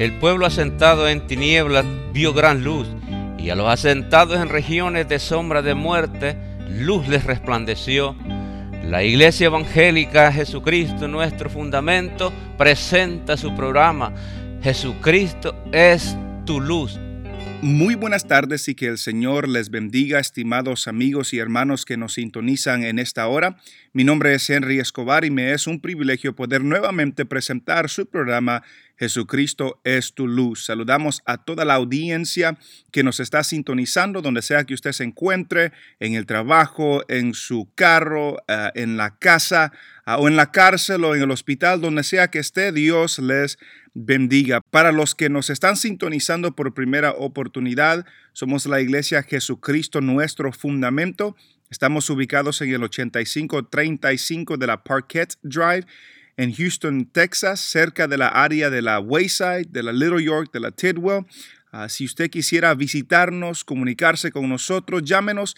El pueblo asentado en tinieblas vio gran luz, y a los asentados en regiones de sombra de muerte, luz les resplandeció. La Iglesia Evangélica Jesucristo, nuestro fundamento, presenta su programa. Jesucristo es tu luz. Muy buenas tardes y que el Señor les bendiga, estimados amigos y hermanos que nos sintonizan en esta hora. Mi nombre es Henry Escobar y me es un privilegio poder nuevamente presentar su programa Jesucristo es tu luz. Saludamos a toda la audiencia que nos está sintonizando, donde sea que usted se encuentre, en el trabajo, en su carro, eh, en la casa o en la cárcel o en el hospital, donde sea que esté, Dios les bendiga. Para los que nos están sintonizando por primera oportunidad, somos la iglesia Jesucristo, nuestro fundamento. Estamos ubicados en el 8535 de la Parquet Drive en Houston, Texas, cerca de la área de la Wayside, de la Little York, de la Tidwell. Ah, si usted quisiera visitarnos, comunicarse con nosotros, llámenos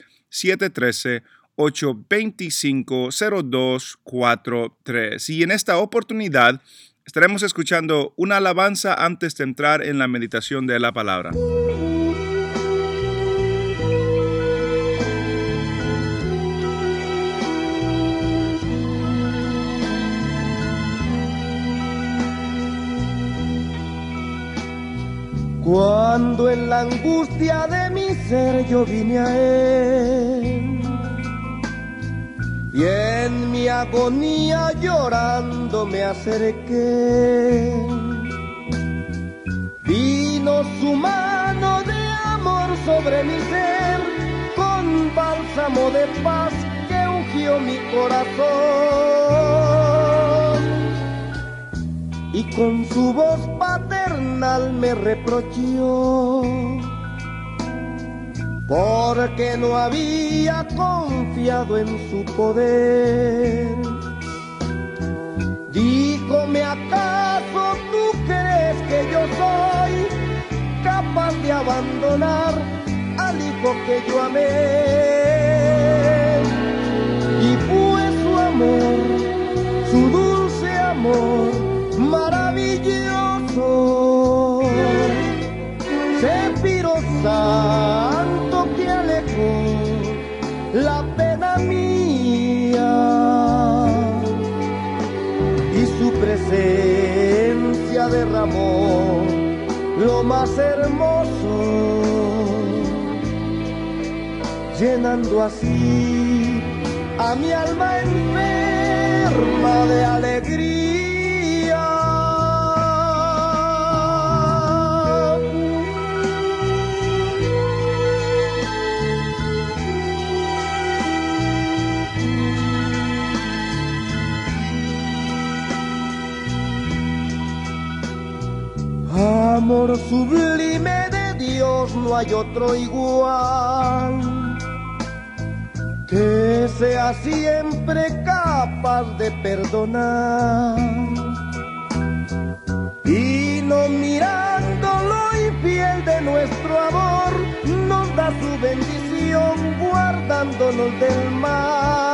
713-825-0243. Y en esta oportunidad estaremos escuchando una alabanza antes de entrar en la meditación de la palabra. Cuando en la angustia de mi ser yo vine a Él y en mi agonía llorando me acerqué, vino su mano de amor sobre mi ser con bálsamo de paz que ungió mi corazón. Y con su voz paternal me reprochó porque no había confiado en su poder. Díjome acaso tú crees que yo soy capaz de abandonar al hijo que yo amé y fue su amor, su dulce amor maravilloso. Santo derramó lo más hermoso, llenando así a mi alma enferma de alegría. Amor sublime de Dios no hay otro igual, que sea siempre capaz de perdonar. Y no mirando lo infiel de nuestro amor, nos da su bendición guardándonos del mal.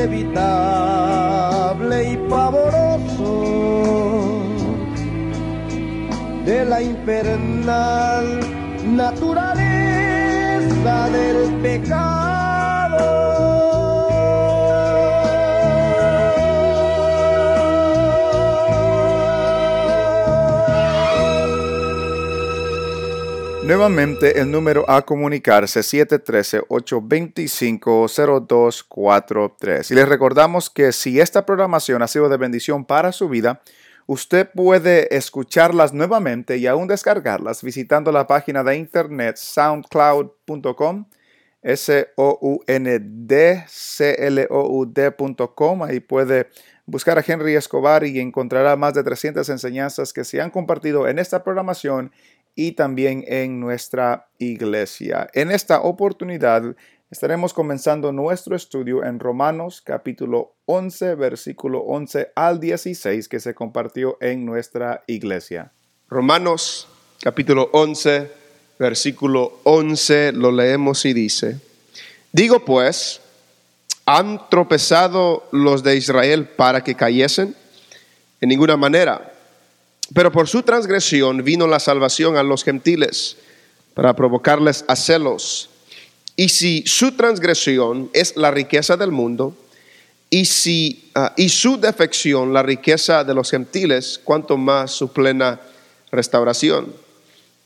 Inevitable y pavoroso de la infernal naturaleza Nuevamente el número a comunicarse 713-825-0243. Y les recordamos que si esta programación ha sido de bendición para su vida, usted puede escucharlas nuevamente y aún descargarlas visitando la página de internet soundcloud.com. S-O-U-N-D-C-L-O-U-D.com. Ahí puede buscar a Henry Escobar y encontrará más de 300 enseñanzas que se han compartido en esta programación y también en nuestra iglesia. En esta oportunidad Estaremos comenzando nuestro estudio en Romanos capítulo 11, versículo 11 al 16 que se compartió en nuestra iglesia. Romanos capítulo 11, versículo 11 lo leemos y dice, digo pues, ¿han tropezado los de Israel para que cayesen? En ninguna manera. Pero por su transgresión vino la salvación a los gentiles para provocarles a celos y si su transgresión es la riqueza del mundo, y, si, ah, y su defección la riqueza de los gentiles, cuanto más su plena restauración.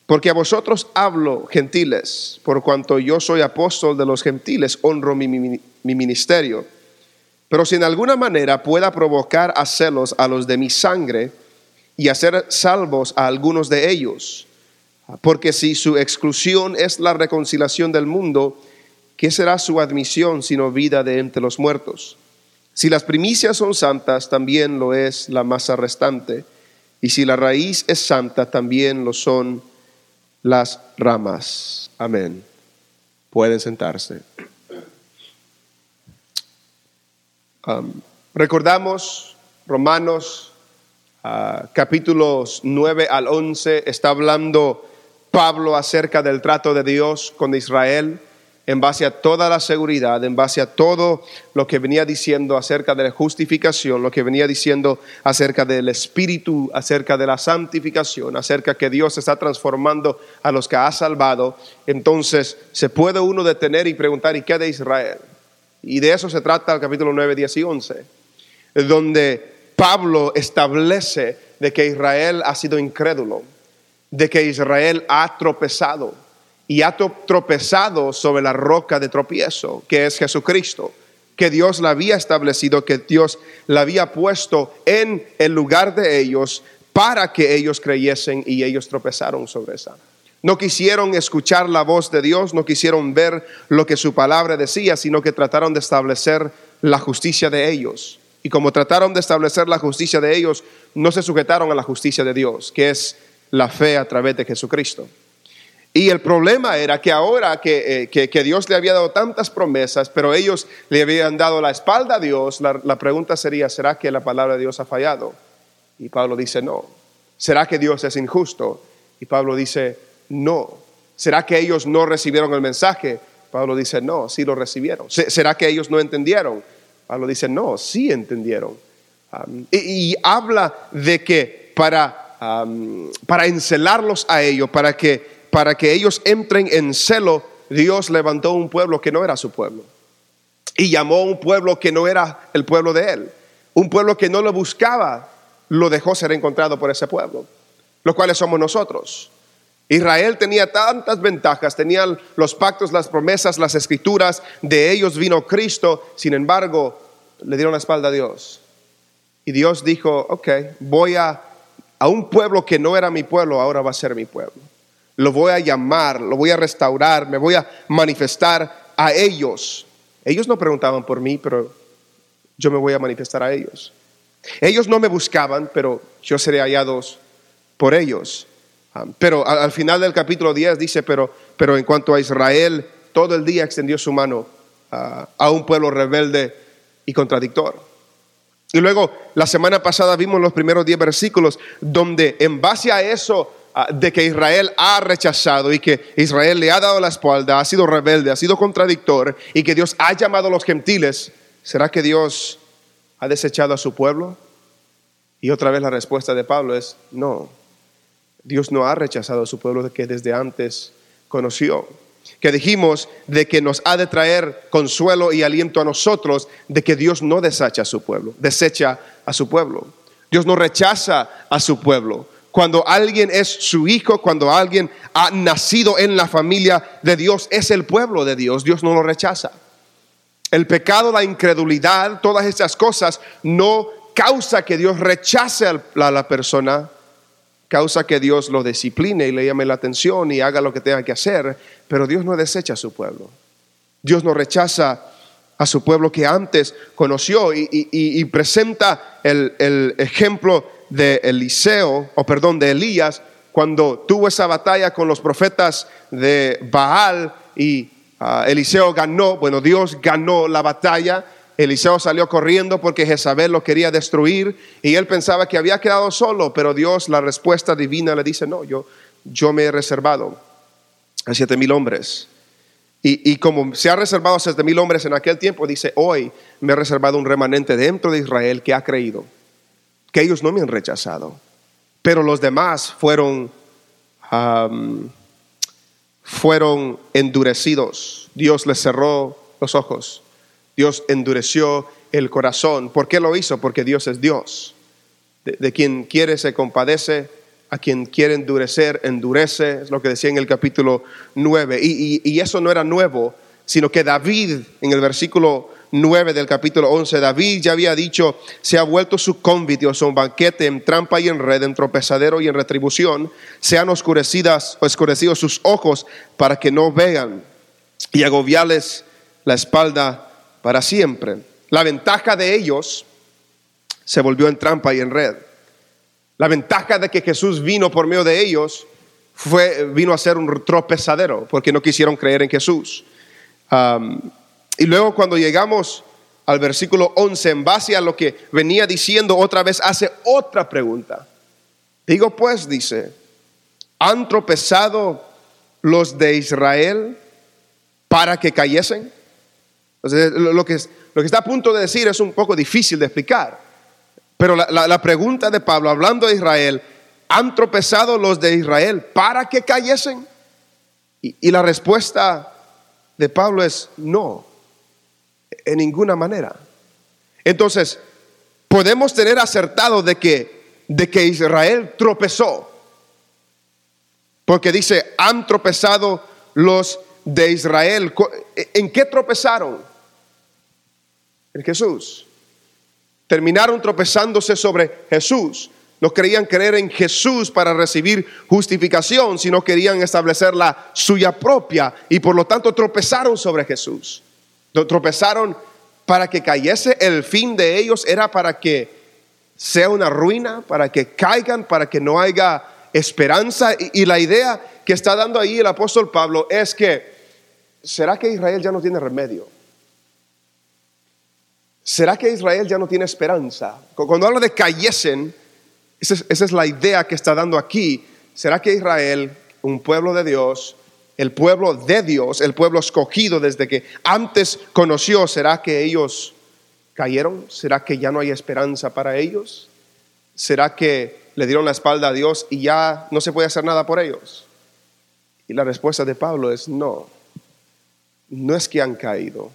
Porque a vosotros hablo, gentiles, por cuanto yo soy apóstol de los gentiles, honro mi, mi, mi ministerio. Pero si en alguna manera pueda provocar a celos a los de mi sangre y hacer salvos a algunos de ellos, porque si su exclusión es la reconciliación del mundo, ¿qué será su admisión sino vida de entre los muertos? Si las primicias son santas, también lo es la masa restante. Y si la raíz es santa, también lo son las ramas. Amén. Pueden sentarse. recordamos Romanos ah, capítulos 9 al 11, está hablando Pablo acerca del trato de Dios con Israel en base a toda la seguridad, en base a todo lo que venía diciendo acerca de la justificación, lo que venía diciendo acerca del Espíritu, acerca de la santificación, acerca que Dios está transformando a los que ha salvado, entonces se puede uno detener y preguntar, ¿y qué de Israel? Y de eso se trata el capítulo 9, 10 y 11, donde Pablo establece de que Israel ha sido incrédulo, de que Israel ha tropezado y ha tropezado sobre la roca de tropiezo, que es Jesucristo, que Dios la había establecido, que Dios la había puesto en el lugar de ellos para que ellos creyesen y ellos tropezaron sobre esa. No quisieron escuchar la voz de Dios, no quisieron ver lo que su palabra decía, sino que trataron de establecer la justicia de ellos. Y como trataron de establecer la justicia de ellos, no se sujetaron a la justicia de Dios, que es la fe a través de Jesucristo. Y el problema era que ahora eh, que, Dios le había dado tantas promesas, pero ellos le habían dado la espalda a Dios, la, la pregunta sería, ¿será que la palabra de Dios ha fallado? Y Pablo dice, no. ¿Será que Dios es injusto? Y Pablo dice, no. ¿Será que ellos no recibieron el mensaje? Pablo dice, no, sí lo recibieron. ¿Será que ellos no entendieron? Pablo dice, no, sí entendieron. y, habla de que para, para encelarlos a ellos, para que para que ellos entren en celo, Dios levantó un pueblo que no era su pueblo. Y llamó a un pueblo que no era el pueblo de él. Un pueblo que no lo buscaba, lo dejó ser encontrado por ese pueblo, los cuales somos nosotros. Israel tenía tantas ventajas, tenían los pactos, las promesas, las escrituras, de ellos vino Cristo, sin embargo, le dieron la espalda a Dios. Y Dios dijo, ok, voy a, a un pueblo que no era mi pueblo, ahora va a ser mi pueblo lo voy a llamar, lo voy a restaurar, me voy a manifestar a ellos. Ellos no preguntaban por mí, pero yo me voy a manifestar a ellos. Ellos no me buscaban, pero yo seré hallados por ellos. Ah, pero al, final del capítulo 10 dice, pero, pero en cuanto a Israel, todo el día extendió su mano ah, a un pueblo rebelde y contradictor. Y luego, la semana pasada vimos los primeros 10 versículos donde en base a eso Ah, de que Israel ha rechazado y que Israel le ha dado la espalda, ha sido rebelde, ha sido contradictor y que Dios ha llamado a los gentiles, ¿será que Dios ha desechado a su pueblo? Y otra vez la respuesta de Pablo es no. Dios no ha rechazado a su pueblo que desde antes conoció. Que dijimos de que nos ha de traer consuelo y aliento a nosotros de que Dios no desecha a su pueblo, desecha a su pueblo. Dios no rechaza a su pueblo cuando alguien es su hijo, cuando alguien ha nacido en la familia de Dios, es el pueblo de Dios, Dios no lo rechaza. El pecado, la incredulidad, todas estas cosas no causa que Dios rechace a la persona, causa que Dios lo discipline y le llame la atención y haga lo que tenga que hacer, pero Dios no desecha a su pueblo. Dios no rechaza a su pueblo que antes conoció y, presenta el, ejemplo de Eliseo, o perdón, de Elías, cuando tuvo esa batalla con los profetas de Baal y ah, Eliseo ganó, bueno, Dios ganó la batalla. Eliseo salió corriendo porque Jezabel lo quería destruir y él pensaba que había quedado solo, pero Dios, la respuesta divina le dice, no, yo, yo me he reservado a siete mil hombres. Y, y como se ha reservado a siete mil hombres en aquel tiempo, dice, hoy me he reservado un remanente dentro de Israel que ha creído, que ellos no me han rechazado, pero los demás fueron, am, fueron endurecidos. Dios les cerró los ojos. Dios endureció el corazón. ¿Por qué lo hizo? Porque Dios es Dios. De, quien quiere se compadece, a quien quiere endurecer, endurece, es lo que decía en el capítulo 9. Y, y- y eso no era nuevo, sino que David, en el versículo 9 del capítulo 11, David ya había dicho, se ha vuelto su convite o su banquete en trampa y en red, en tropezadero y en retribución, sean oscurecidas o oscurecidos sus ojos para que no vean y agobiarles la espalda para siempre. La ventaja de ellos se volvió en trampa y en red. La ventaja de que Jesús vino por medio de ellos fue, vino a ser un tropezadero porque no quisieron creer en Jesús. Y luego cuando llegamos al versículo 11, en base a lo que venía diciendo otra vez, hace otra pregunta. Digo pues, dice, ¿han tropezado los de Israel para que cayesen? Entonces, lo, que, lo que está a punto de decir es un poco difícil de explicar. Pero la, pregunta de Pablo, hablando de Israel, ¿han tropezado los de Israel para que cayesen? Y, la respuesta de Pablo es no, en ninguna manera. Entonces, podemos tener acertado de que, de que Israel tropezó. Porque dice, han tropezado los de Israel. ¿En qué tropezaron? En Jesús. Terminaron tropezándose sobre Jesús. No querían creer en Jesús para recibir justificación, sino querían establecer la suya propia y por lo tanto tropezaron sobre Jesús. Tro- Tropezaron para que cayese. El fin de ellos era para que sea una ruina, para que caigan, para que no haya esperanza. Y, y la idea que está dando ahí el apóstol Pablo es que, ¿será que Israel ya no tiene remedio? ¿Será que Israel ya no tiene esperanza? Cu- Cuando habla de cayesen, esa es, esa es la idea que está dando aquí. ¿Será que Israel, un pueblo de Dios, el pueblo de Dios, el pueblo escogido desde que antes conoció, ¿será que ellos cayeron? ¿Será que ya no hay esperanza para ellos? ¿Será que le dieron la espalda a Dios y ya no se puede hacer nada por ellos? Y la respuesta de Pablo es no. No es que han caído.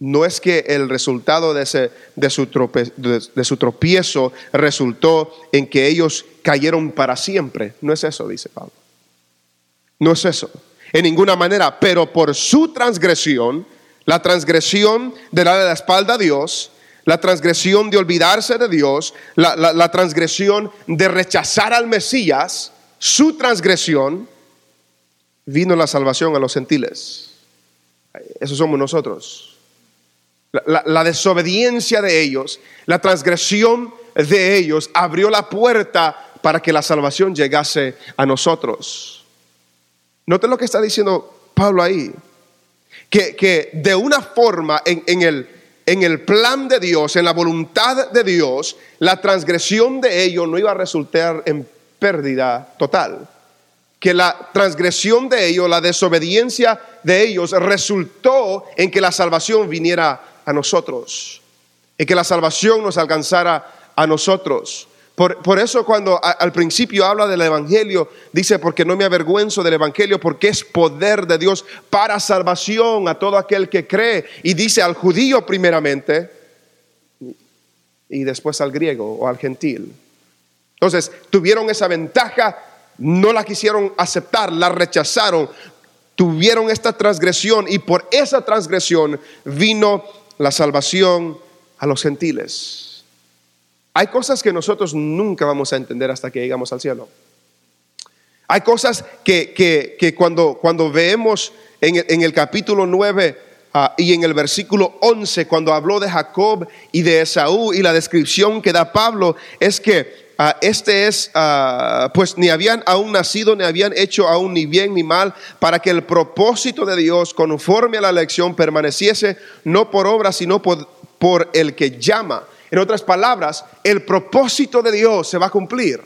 No es que el resultado de, ese, de, su de- su tropiezo resultó en que ellos cayeron para siempre. No es eso, dice Pablo. No es eso. En ninguna manera. Pero por su transgresión, la transgresión de darle la espalda a Dios, la transgresión de olvidarse de Dios, la- la transgresión de rechazar al Mesías, su transgresión, vino la salvación a los gentiles. Eso somos nosotros. La, desobediencia de ellos, la transgresión de ellos abrió la puerta para que la salvación llegase a nosotros. Noten lo que está diciendo Pablo ahí. Que, que de una forma en, en el, en el plan de Dios, en la voluntad de Dios, la transgresión de ellos no iba a resultar en pérdida total que la transgresión de ellos, la desobediencia de ellos resultó en que la salvación viniera a nosotros, en que la salvación nos alcanzara a nosotros. Por, por eso cuando al principio habla del Evangelio, dice, porque no me avergüenzo del Evangelio, porque es poder de Dios para salvación a todo aquel que cree. Y dice al judío primeramente y después al griego o al gentil. Entonces, tuvieron esa ventaja, no la quisieron aceptar, la rechazaron, tuvieron esta transgresión y por esa transgresión vino la salvación a los gentiles. Hay cosas que nosotros nunca vamos a entender hasta que llegamos al cielo. Hay cosas que, que- que cuando, cuando vemos en el, en el capítulo 9 ah, y en el versículo 11, cuando habló de Jacob y de Esaú y la descripción que da Pablo, es que ah, este es, ah, pues ni habían aún nacido, ni habían hecho aún ni bien ni mal, para que el propósito de Dios, conforme a la elección, permaneciese no por obra, sino por, por el que llama. En otras palabras, el propósito de Dios se va a cumplir.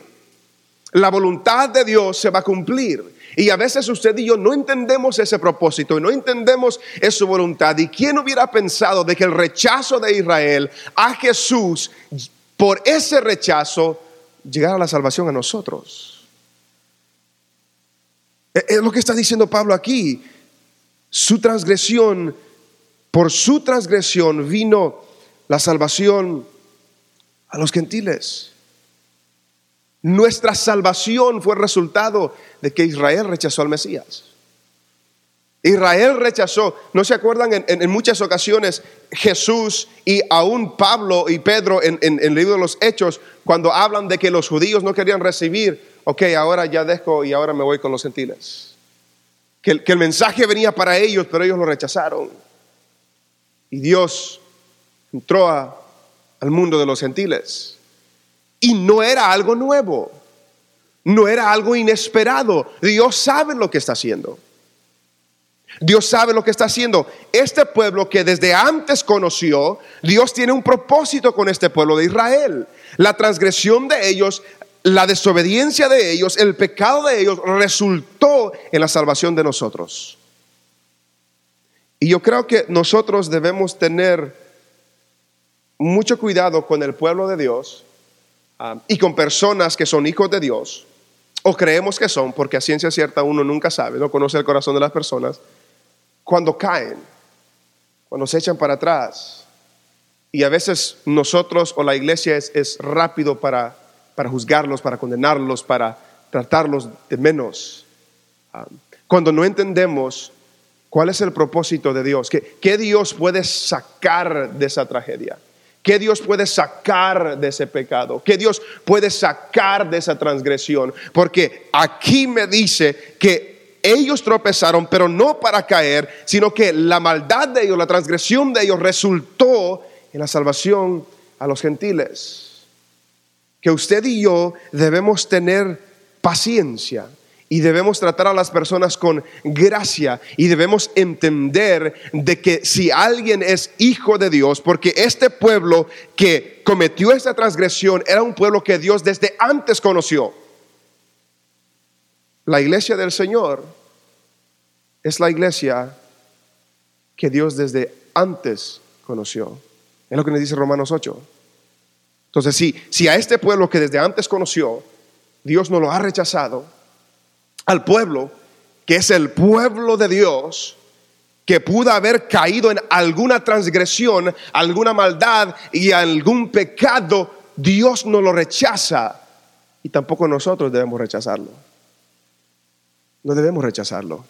La voluntad de Dios se va a cumplir. Y a veces usted y yo no entendemos ese propósito y no entendemos esa voluntad. ¿Y quién hubiera pensado de que el rechazo de Israel a Jesús, por ese rechazo, llegara la salvación a nosotros? E-, es lo que está diciendo Pablo aquí. Su transgresión, por su transgresión vino la salvación a los gentiles. Nuestra salvación fue resultado de que Israel rechazó al Mesías. Israel rechazó, ¿no se acuerdan? En, muchas ocasiones Jesús y aún Pablo y Pedro en, el libro de los Hechos, cuando hablan de que los judíos no querían recibir, ok, ahora ya dejo y ahora me voy con los gentiles. Que, el mensaje venía para ellos, pero ellos lo rechazaron. Y Dios entró al mundo de los gentiles. Y no era algo nuevo, no era algo inesperado. Dios sabe lo que está haciendo. Dios sabe lo que está haciendo. Este pueblo que desde antes conoció, Dios tiene un propósito con este pueblo de Israel. La transgresión de ellos, la desobediencia de ellos, el pecado de ellos resultó en la salvación de nosotros. Y yo creo que nosotros debemos tener mucho cuidado con el pueblo de Dios Ah, y con personas que son hijos de Dios, o creemos que son, porque a ciencia cierta uno nunca sabe, no conoce el corazón de las personas, cuando caen, cuando se echan para atrás. Y a veces nosotros o la iglesia es, rápido para, para juzgarlos, para condenarlos, para tratarlos de menos. Ah, cuando no entendemos cuál es el propósito de Dios, qué Dios puede sacar de esa tragedia. ¿Qué Dios puede sacar de ese pecado? ¿Qué Dios puede sacar de esa transgresión? Porque aquí me dice que ellos tropezaron, pero no para caer, sino que la maldad de ellos, la transgresión de ellos resultó en la salvación a los gentiles. Que usted y yo debemos tener paciencia y debemos tratar a las personas con gracia y debemos entender de que si alguien es hijo de Dios, porque este pueblo que cometió esta transgresión era un pueblo que Dios desde antes conoció. La iglesia del Señor es la iglesia que Dios desde antes conoció. Es lo que nos dice Romanos 8. Entonces, si, si a este pueblo que desde antes conoció, Dios no lo ha rechazado, al pueblo, que es el pueblo de Dios, que pudo haber caído en alguna transgresión, alguna maldad y algún pecado, Dios no lo rechaza y tampoco nosotros debemos rechazarlo. No debemos rechazarlo.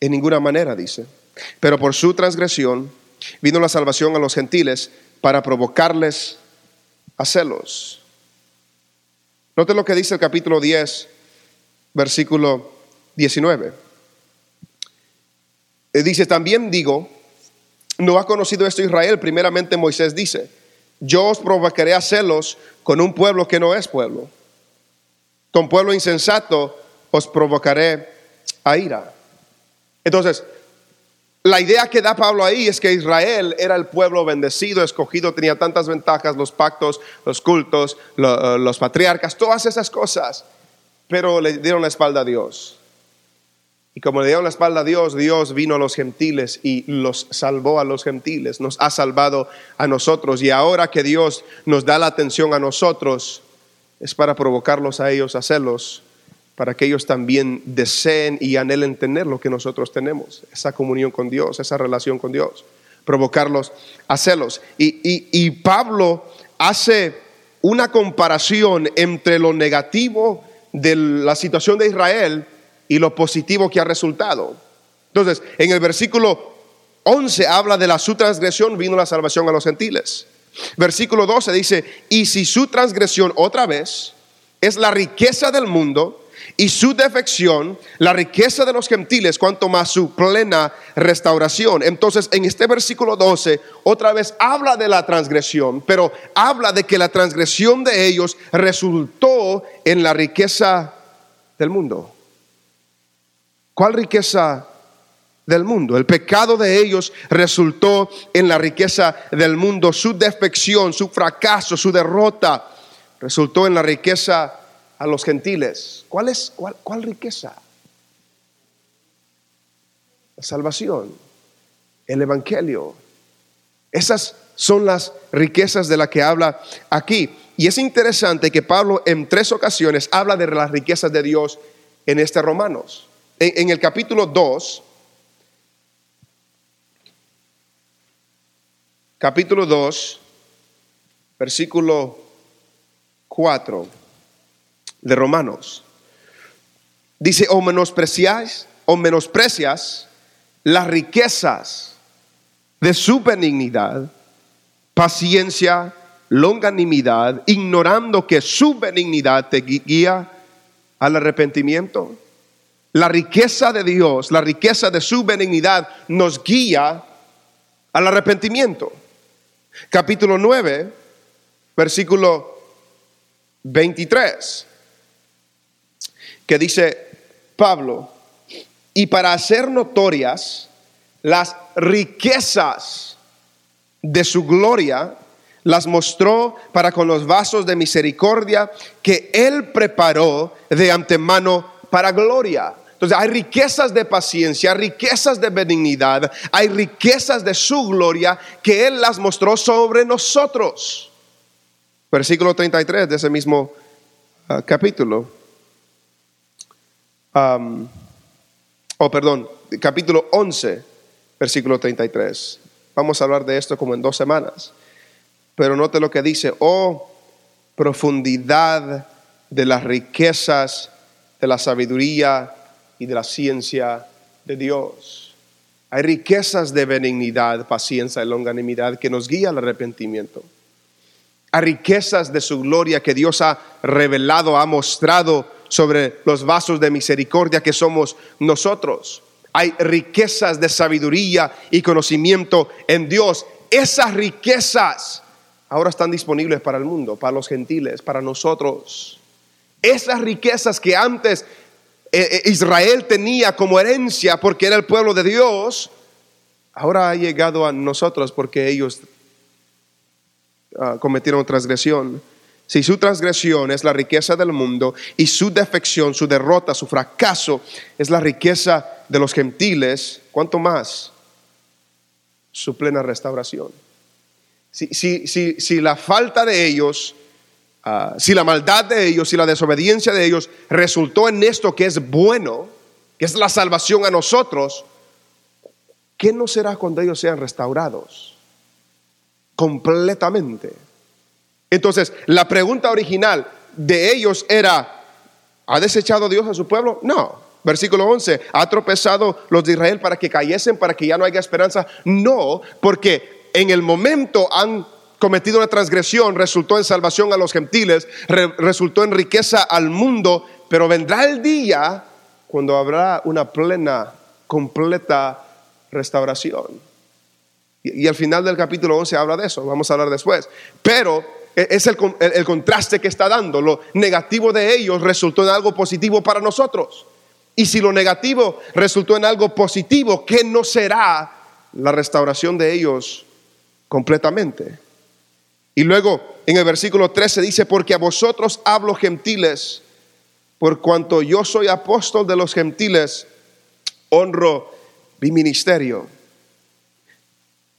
En ninguna manera, dice. Pero por su transgresión vino la salvación a los gentiles para provocarles a celos. Note lo que dice el capítulo 10, versículo 19. Eh, dice, también digo, no ha conocido esto Israel, primeramente Moisés dice, yo os provocaré a celos con un pueblo que no es pueblo. Con pueblo insensato os provocaré a ira. Entonces, la idea que da Pablo ahí es que Israel era el pueblo bendecido, escogido, tenía tantas ventajas, los pactos, los cultos, eh, los patriarcas, todas esas cosas, pero le dieron la espalda a Dios. Y como le dieron la espalda a Dios, Dios vino a los gentiles y los salvó a los gentiles, nos ha salvado a nosotros. Y ahora que Dios nos da la atención a nosotros, es para provocarlos a ellos a celos para que ellos también deseen y anhelen tener lo que nosotros tenemos, esa comunión con Dios, esa relación con Dios, provocarlos a celos. Y, Pablo hace una comparación entre lo negativo de la situación de Israel y lo positivo que ha resultado. Entonces, en el versículo 11 habla de la su transgresión vino la salvación a los gentiles. Versículo 12 dice, y si su transgresión otra vez es la riqueza del mundo, y su defección, la riqueza de los gentiles, cuanto más su plena restauración. Entonces, en este versículo 12, otra vez habla de la transgresión, pero habla de que la transgresión de ellos resultó en la riqueza del mundo. ¿Cuál riqueza del mundo? El pecado de ellos resultó en la riqueza del mundo, su defección, su fracaso, su derrota resultó en la riqueza a los gentiles. ¿Cuál es cuál, cuál riqueza? La salvación, el evangelio. Esas son las riquezas de las que habla aquí. Y es interesante que Pablo en tres ocasiones habla de las riquezas de Dios en este Romanos. En, en el capítulo 2, capítulo 2, versículo 4 de Romanos. Dice, o menospreciáis o menosprecias las riquezas de su benignidad, paciencia, longanimidad, ignorando que su benignidad te guía al arrepentimiento. La riqueza de Dios, la riqueza de su benignidad nos guía al arrepentimiento. Capítulo 9, versículo 23 que dice Pablo, y para hacer notorias las riquezas de su gloria, las mostró para con los vasos de misericordia que él preparó de antemano para gloria. Entonces hay riquezas de paciencia, riquezas de benignidad, hay riquezas de su gloria que Él las mostró sobre nosotros. Versículo 33 de ese mismo ah, capítulo oh, perdón, capítulo 11, versículo 33. Vamos a hablar de esto como en dos semanas. Pero note lo que dice, oh profundidad de las riquezas, de la sabiduría y de la ciencia de Dios. Hay riquezas de benignidad, paciencia y longanimidad que nos guía al arrepentimiento. Hay riquezas de su gloria que Dios ha revelado, ha mostrado sobre los vasos de misericordia que somos nosotros. Hay riquezas de sabiduría y conocimiento en Dios. Esas riquezas ahora están disponibles para el mundo, para los gentiles, para nosotros. Esas riquezas que antes Israel tenía como herencia porque era el pueblo de Dios, ahora ha llegado a nosotros porque ellos ah, cometieron transgresión. Si su transgresión es la riqueza del mundo y su defección, su derrota, su fracaso es la riqueza de los gentiles, ¿cuánto más su plena restauración? Si, si la falta de ellos, ah, si la maldad de ellos, si la desobediencia de ellos resultó en esto que es bueno, que es la salvación a nosotros, ¿qué no será cuando ellos sean restaurados? Completamente. Entonces, la pregunta original de ellos era, ¿ha desechado Dios a su pueblo? No. Versículo 11, ¿ha tropezado los de Israel para que cayesen, para que ya no haya esperanza? No, porque en el momento han cometido una transgresión, resultó en salvación a los gentiles, resultó en riqueza al mundo, pero vendrá el día cuando habrá una plena, completa restauración. Y, al final del capítulo 11 habla de eso, vamos a hablar después. Pero e-, es el, contraste que está dando. Lo negativo de ellos resultó en algo positivo para nosotros. Y si lo negativo resultó en algo positivo, ¿qué no será la restauración de ellos completamente? Y luego en el versículo 13 dice, porque a vosotros hablo gentiles, por cuanto yo soy apóstol de los gentiles, honro mi ministerio.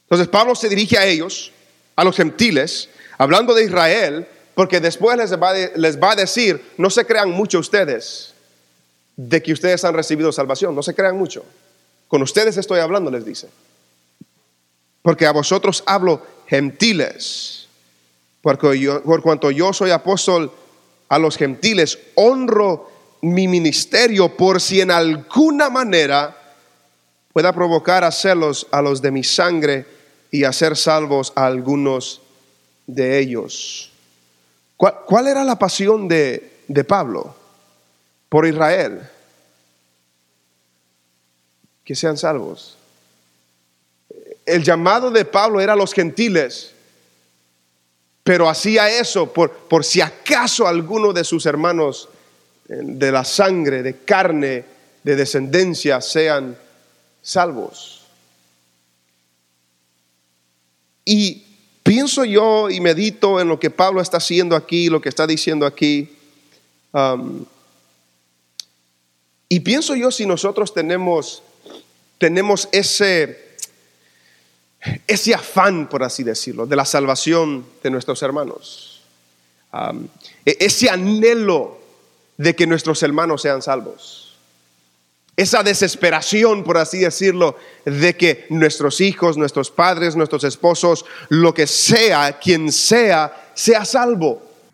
Entonces Pablo se dirige a ellos, a los gentiles, hablando de Israel, porque después les va, les va a decir, no se crean mucho ustedes de que ustedes han recibido salvación, no se crean mucho. Con ustedes estoy hablando, les dice. Porque a vosotros hablo gentiles, porque por cuanto yo soy apóstol a los gentiles, honro mi ministerio por si en alguna manera pueda provocar a celos a los de mi sangre y hacer salvos a algunos de ellos. ¿Cuál, era la pasión de, de Pablo? por Israel, que sean salvos. El llamado de Pablo era a los gentiles, pero hacía eso por, por si acaso alguno de sus hermanos eh, de la sangre, de carne, de descendencia sean salvos. Y pienso yo y medito en lo que Pablo está haciendo aquí, lo que está diciendo aquí. Um, y pienso yo si nosotros tenemos, tenemos ese, ese afán, por así decirlo, de la salvación de nuestros hermanos. E-, ese anhelo de que nuestros hermanos sean salvos esa desesperación, por así decirlo, de que nuestros hijos, nuestros padres, nuestros esposos, lo que sea, quien sea, sea salvo.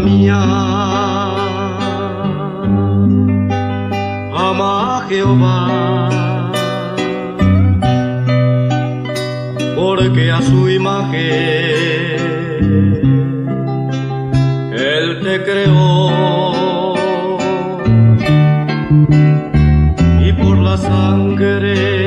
Mía. Ama a Jehová, porque a su imagen Él te creó. Y por la sangre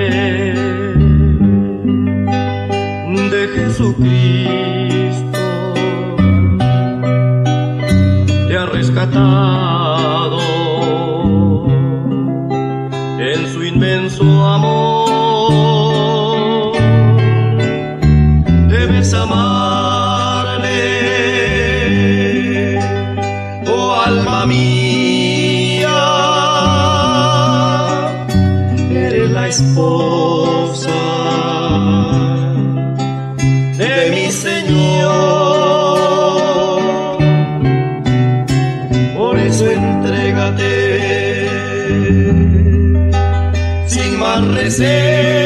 atardecer.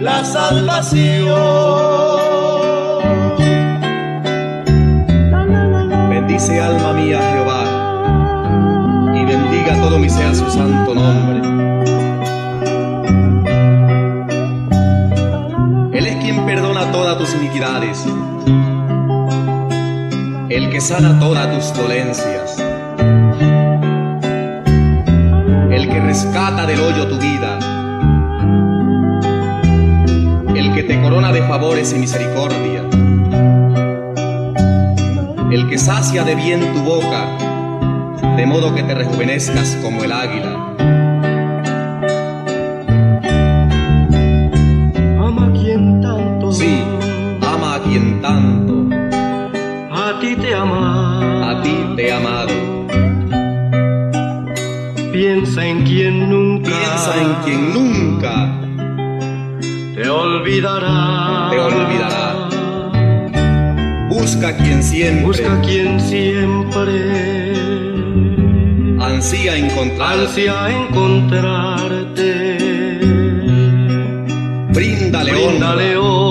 La salvación. Bendice alma mía Jehová bendiga todo mi sea su santo nombre. Él es quien perdona todas tus iniquidades, el que sana todas tus dolencias, rescata del hoyo tu vida, el que te corona de favores y misericordia, el que sacia de bien tu boca de modo que te rejuvenezcas como el águila. Piensa en quien nunca, piensa en quien nunca te olvidará. te olvidará. Busca quien siempre Busca quien siempre ansía encontrar. ansia encontrarte. Bríndale Bríndale honra,